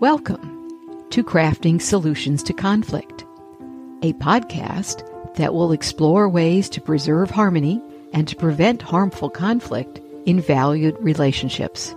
Welcome to Crafting Solutions to Conflict, a podcast that will explore ways to preserve harmony and to prevent harmful conflict in valued relationships,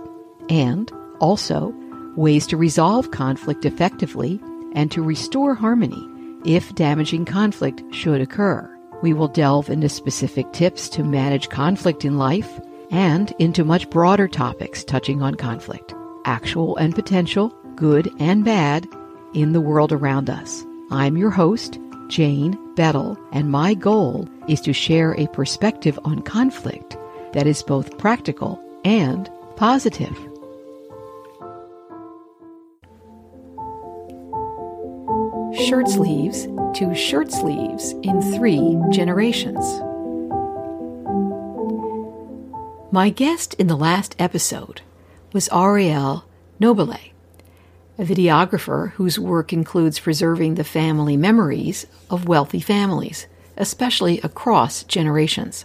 and also ways to resolve conflict effectively and to restore harmony if damaging conflict should occur. We will delve into specific tips to manage conflict in life and into much broader topics touching on conflict, actual and potential, good and bad, in the world around us. I'm your host, Jane Bettel, and my goal is to share a perspective on conflict that is both practical and positive. Shirt sleeves to shirt sleeves in three generations. My guest in the last episode was Ariel Nobile, a videographer whose work includes preserving the family memories of wealthy families, especially across generations.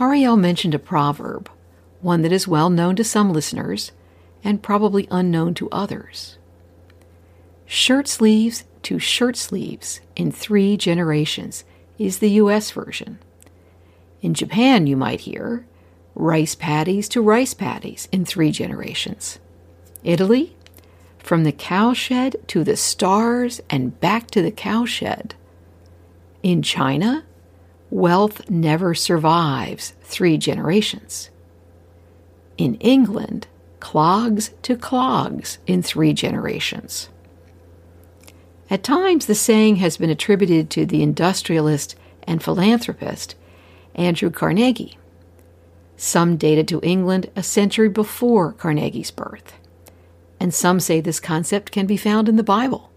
Ariel mentioned a proverb, one that is well known to some listeners and probably unknown to others. Shirt sleeves to shirt sleeves in three generations is the US version. In Japan, you might hear rice paddies to rice paddies in three generations. Italy, from the cowshed to the stars and back to the cowshed. In China, wealth never survives three generations. In England, clogs to clogs in three generations. At times, the saying has been attributed to the industrialist and philanthropist Andrew Carnegie. Some date it to England a century before Carnegie's birth, and some say this concept can be found in the Bible.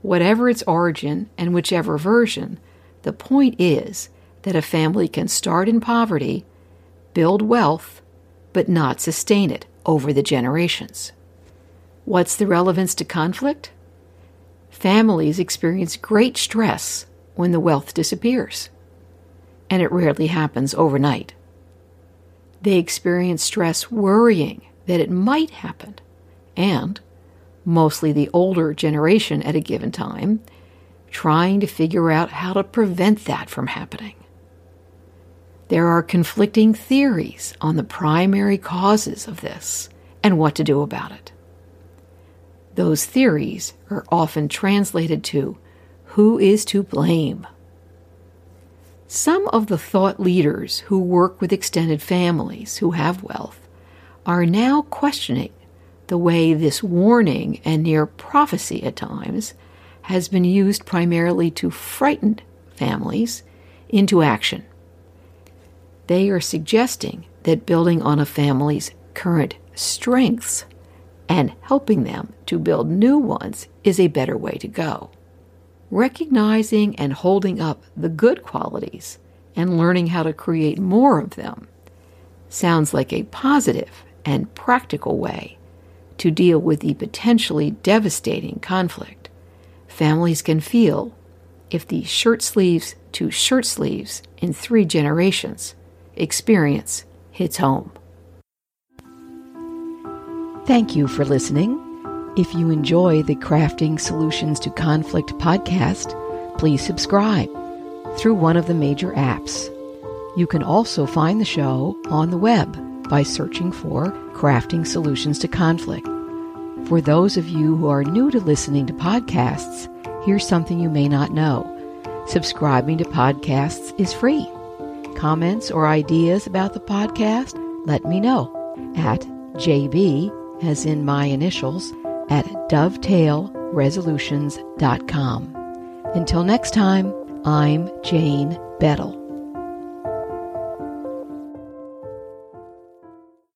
Whatever its origin and whichever version, the point is that a family can start in poverty, build wealth, but not sustain it over the generations. What's the relevance to conflict? families experience great stress when the wealth disappears, and it rarely happens overnight. They experience stress worrying that it might happen, and, mostly the older generation at a given time, trying to figure out how to prevent that from happening. There are conflicting theories on the primary causes of this and what to do about it. Those theories are often translated to who is to blame. Some of the thought leaders who work with extended families who have wealth are now questioning the way this warning and near prophecy at times has been used primarily to frighten families into action. They are suggesting that building on a family's current strengths and helping them to build new ones is a better way to go. Recognizing and holding up the good qualities and learning how to create more of them sounds like a positive and practical way to deal with the potentially devastating conflict families can feel if the shirt sleeves to shirt sleeves in three generations experience hits home. Thank you for listening. If you enjoy the Crafting Solutions to Conflict podcast, please subscribe through one of the major apps. You can also find the show on the web by searching for Crafting Solutions to Conflict. For those of you who are new to listening to podcasts, here's something you may not know. Subscribing to podcasts is free. Comments or ideas about the podcast, let me know at jb as in my initials, at dovetailresolutions.com. Until next time, I'm Jane Bettel.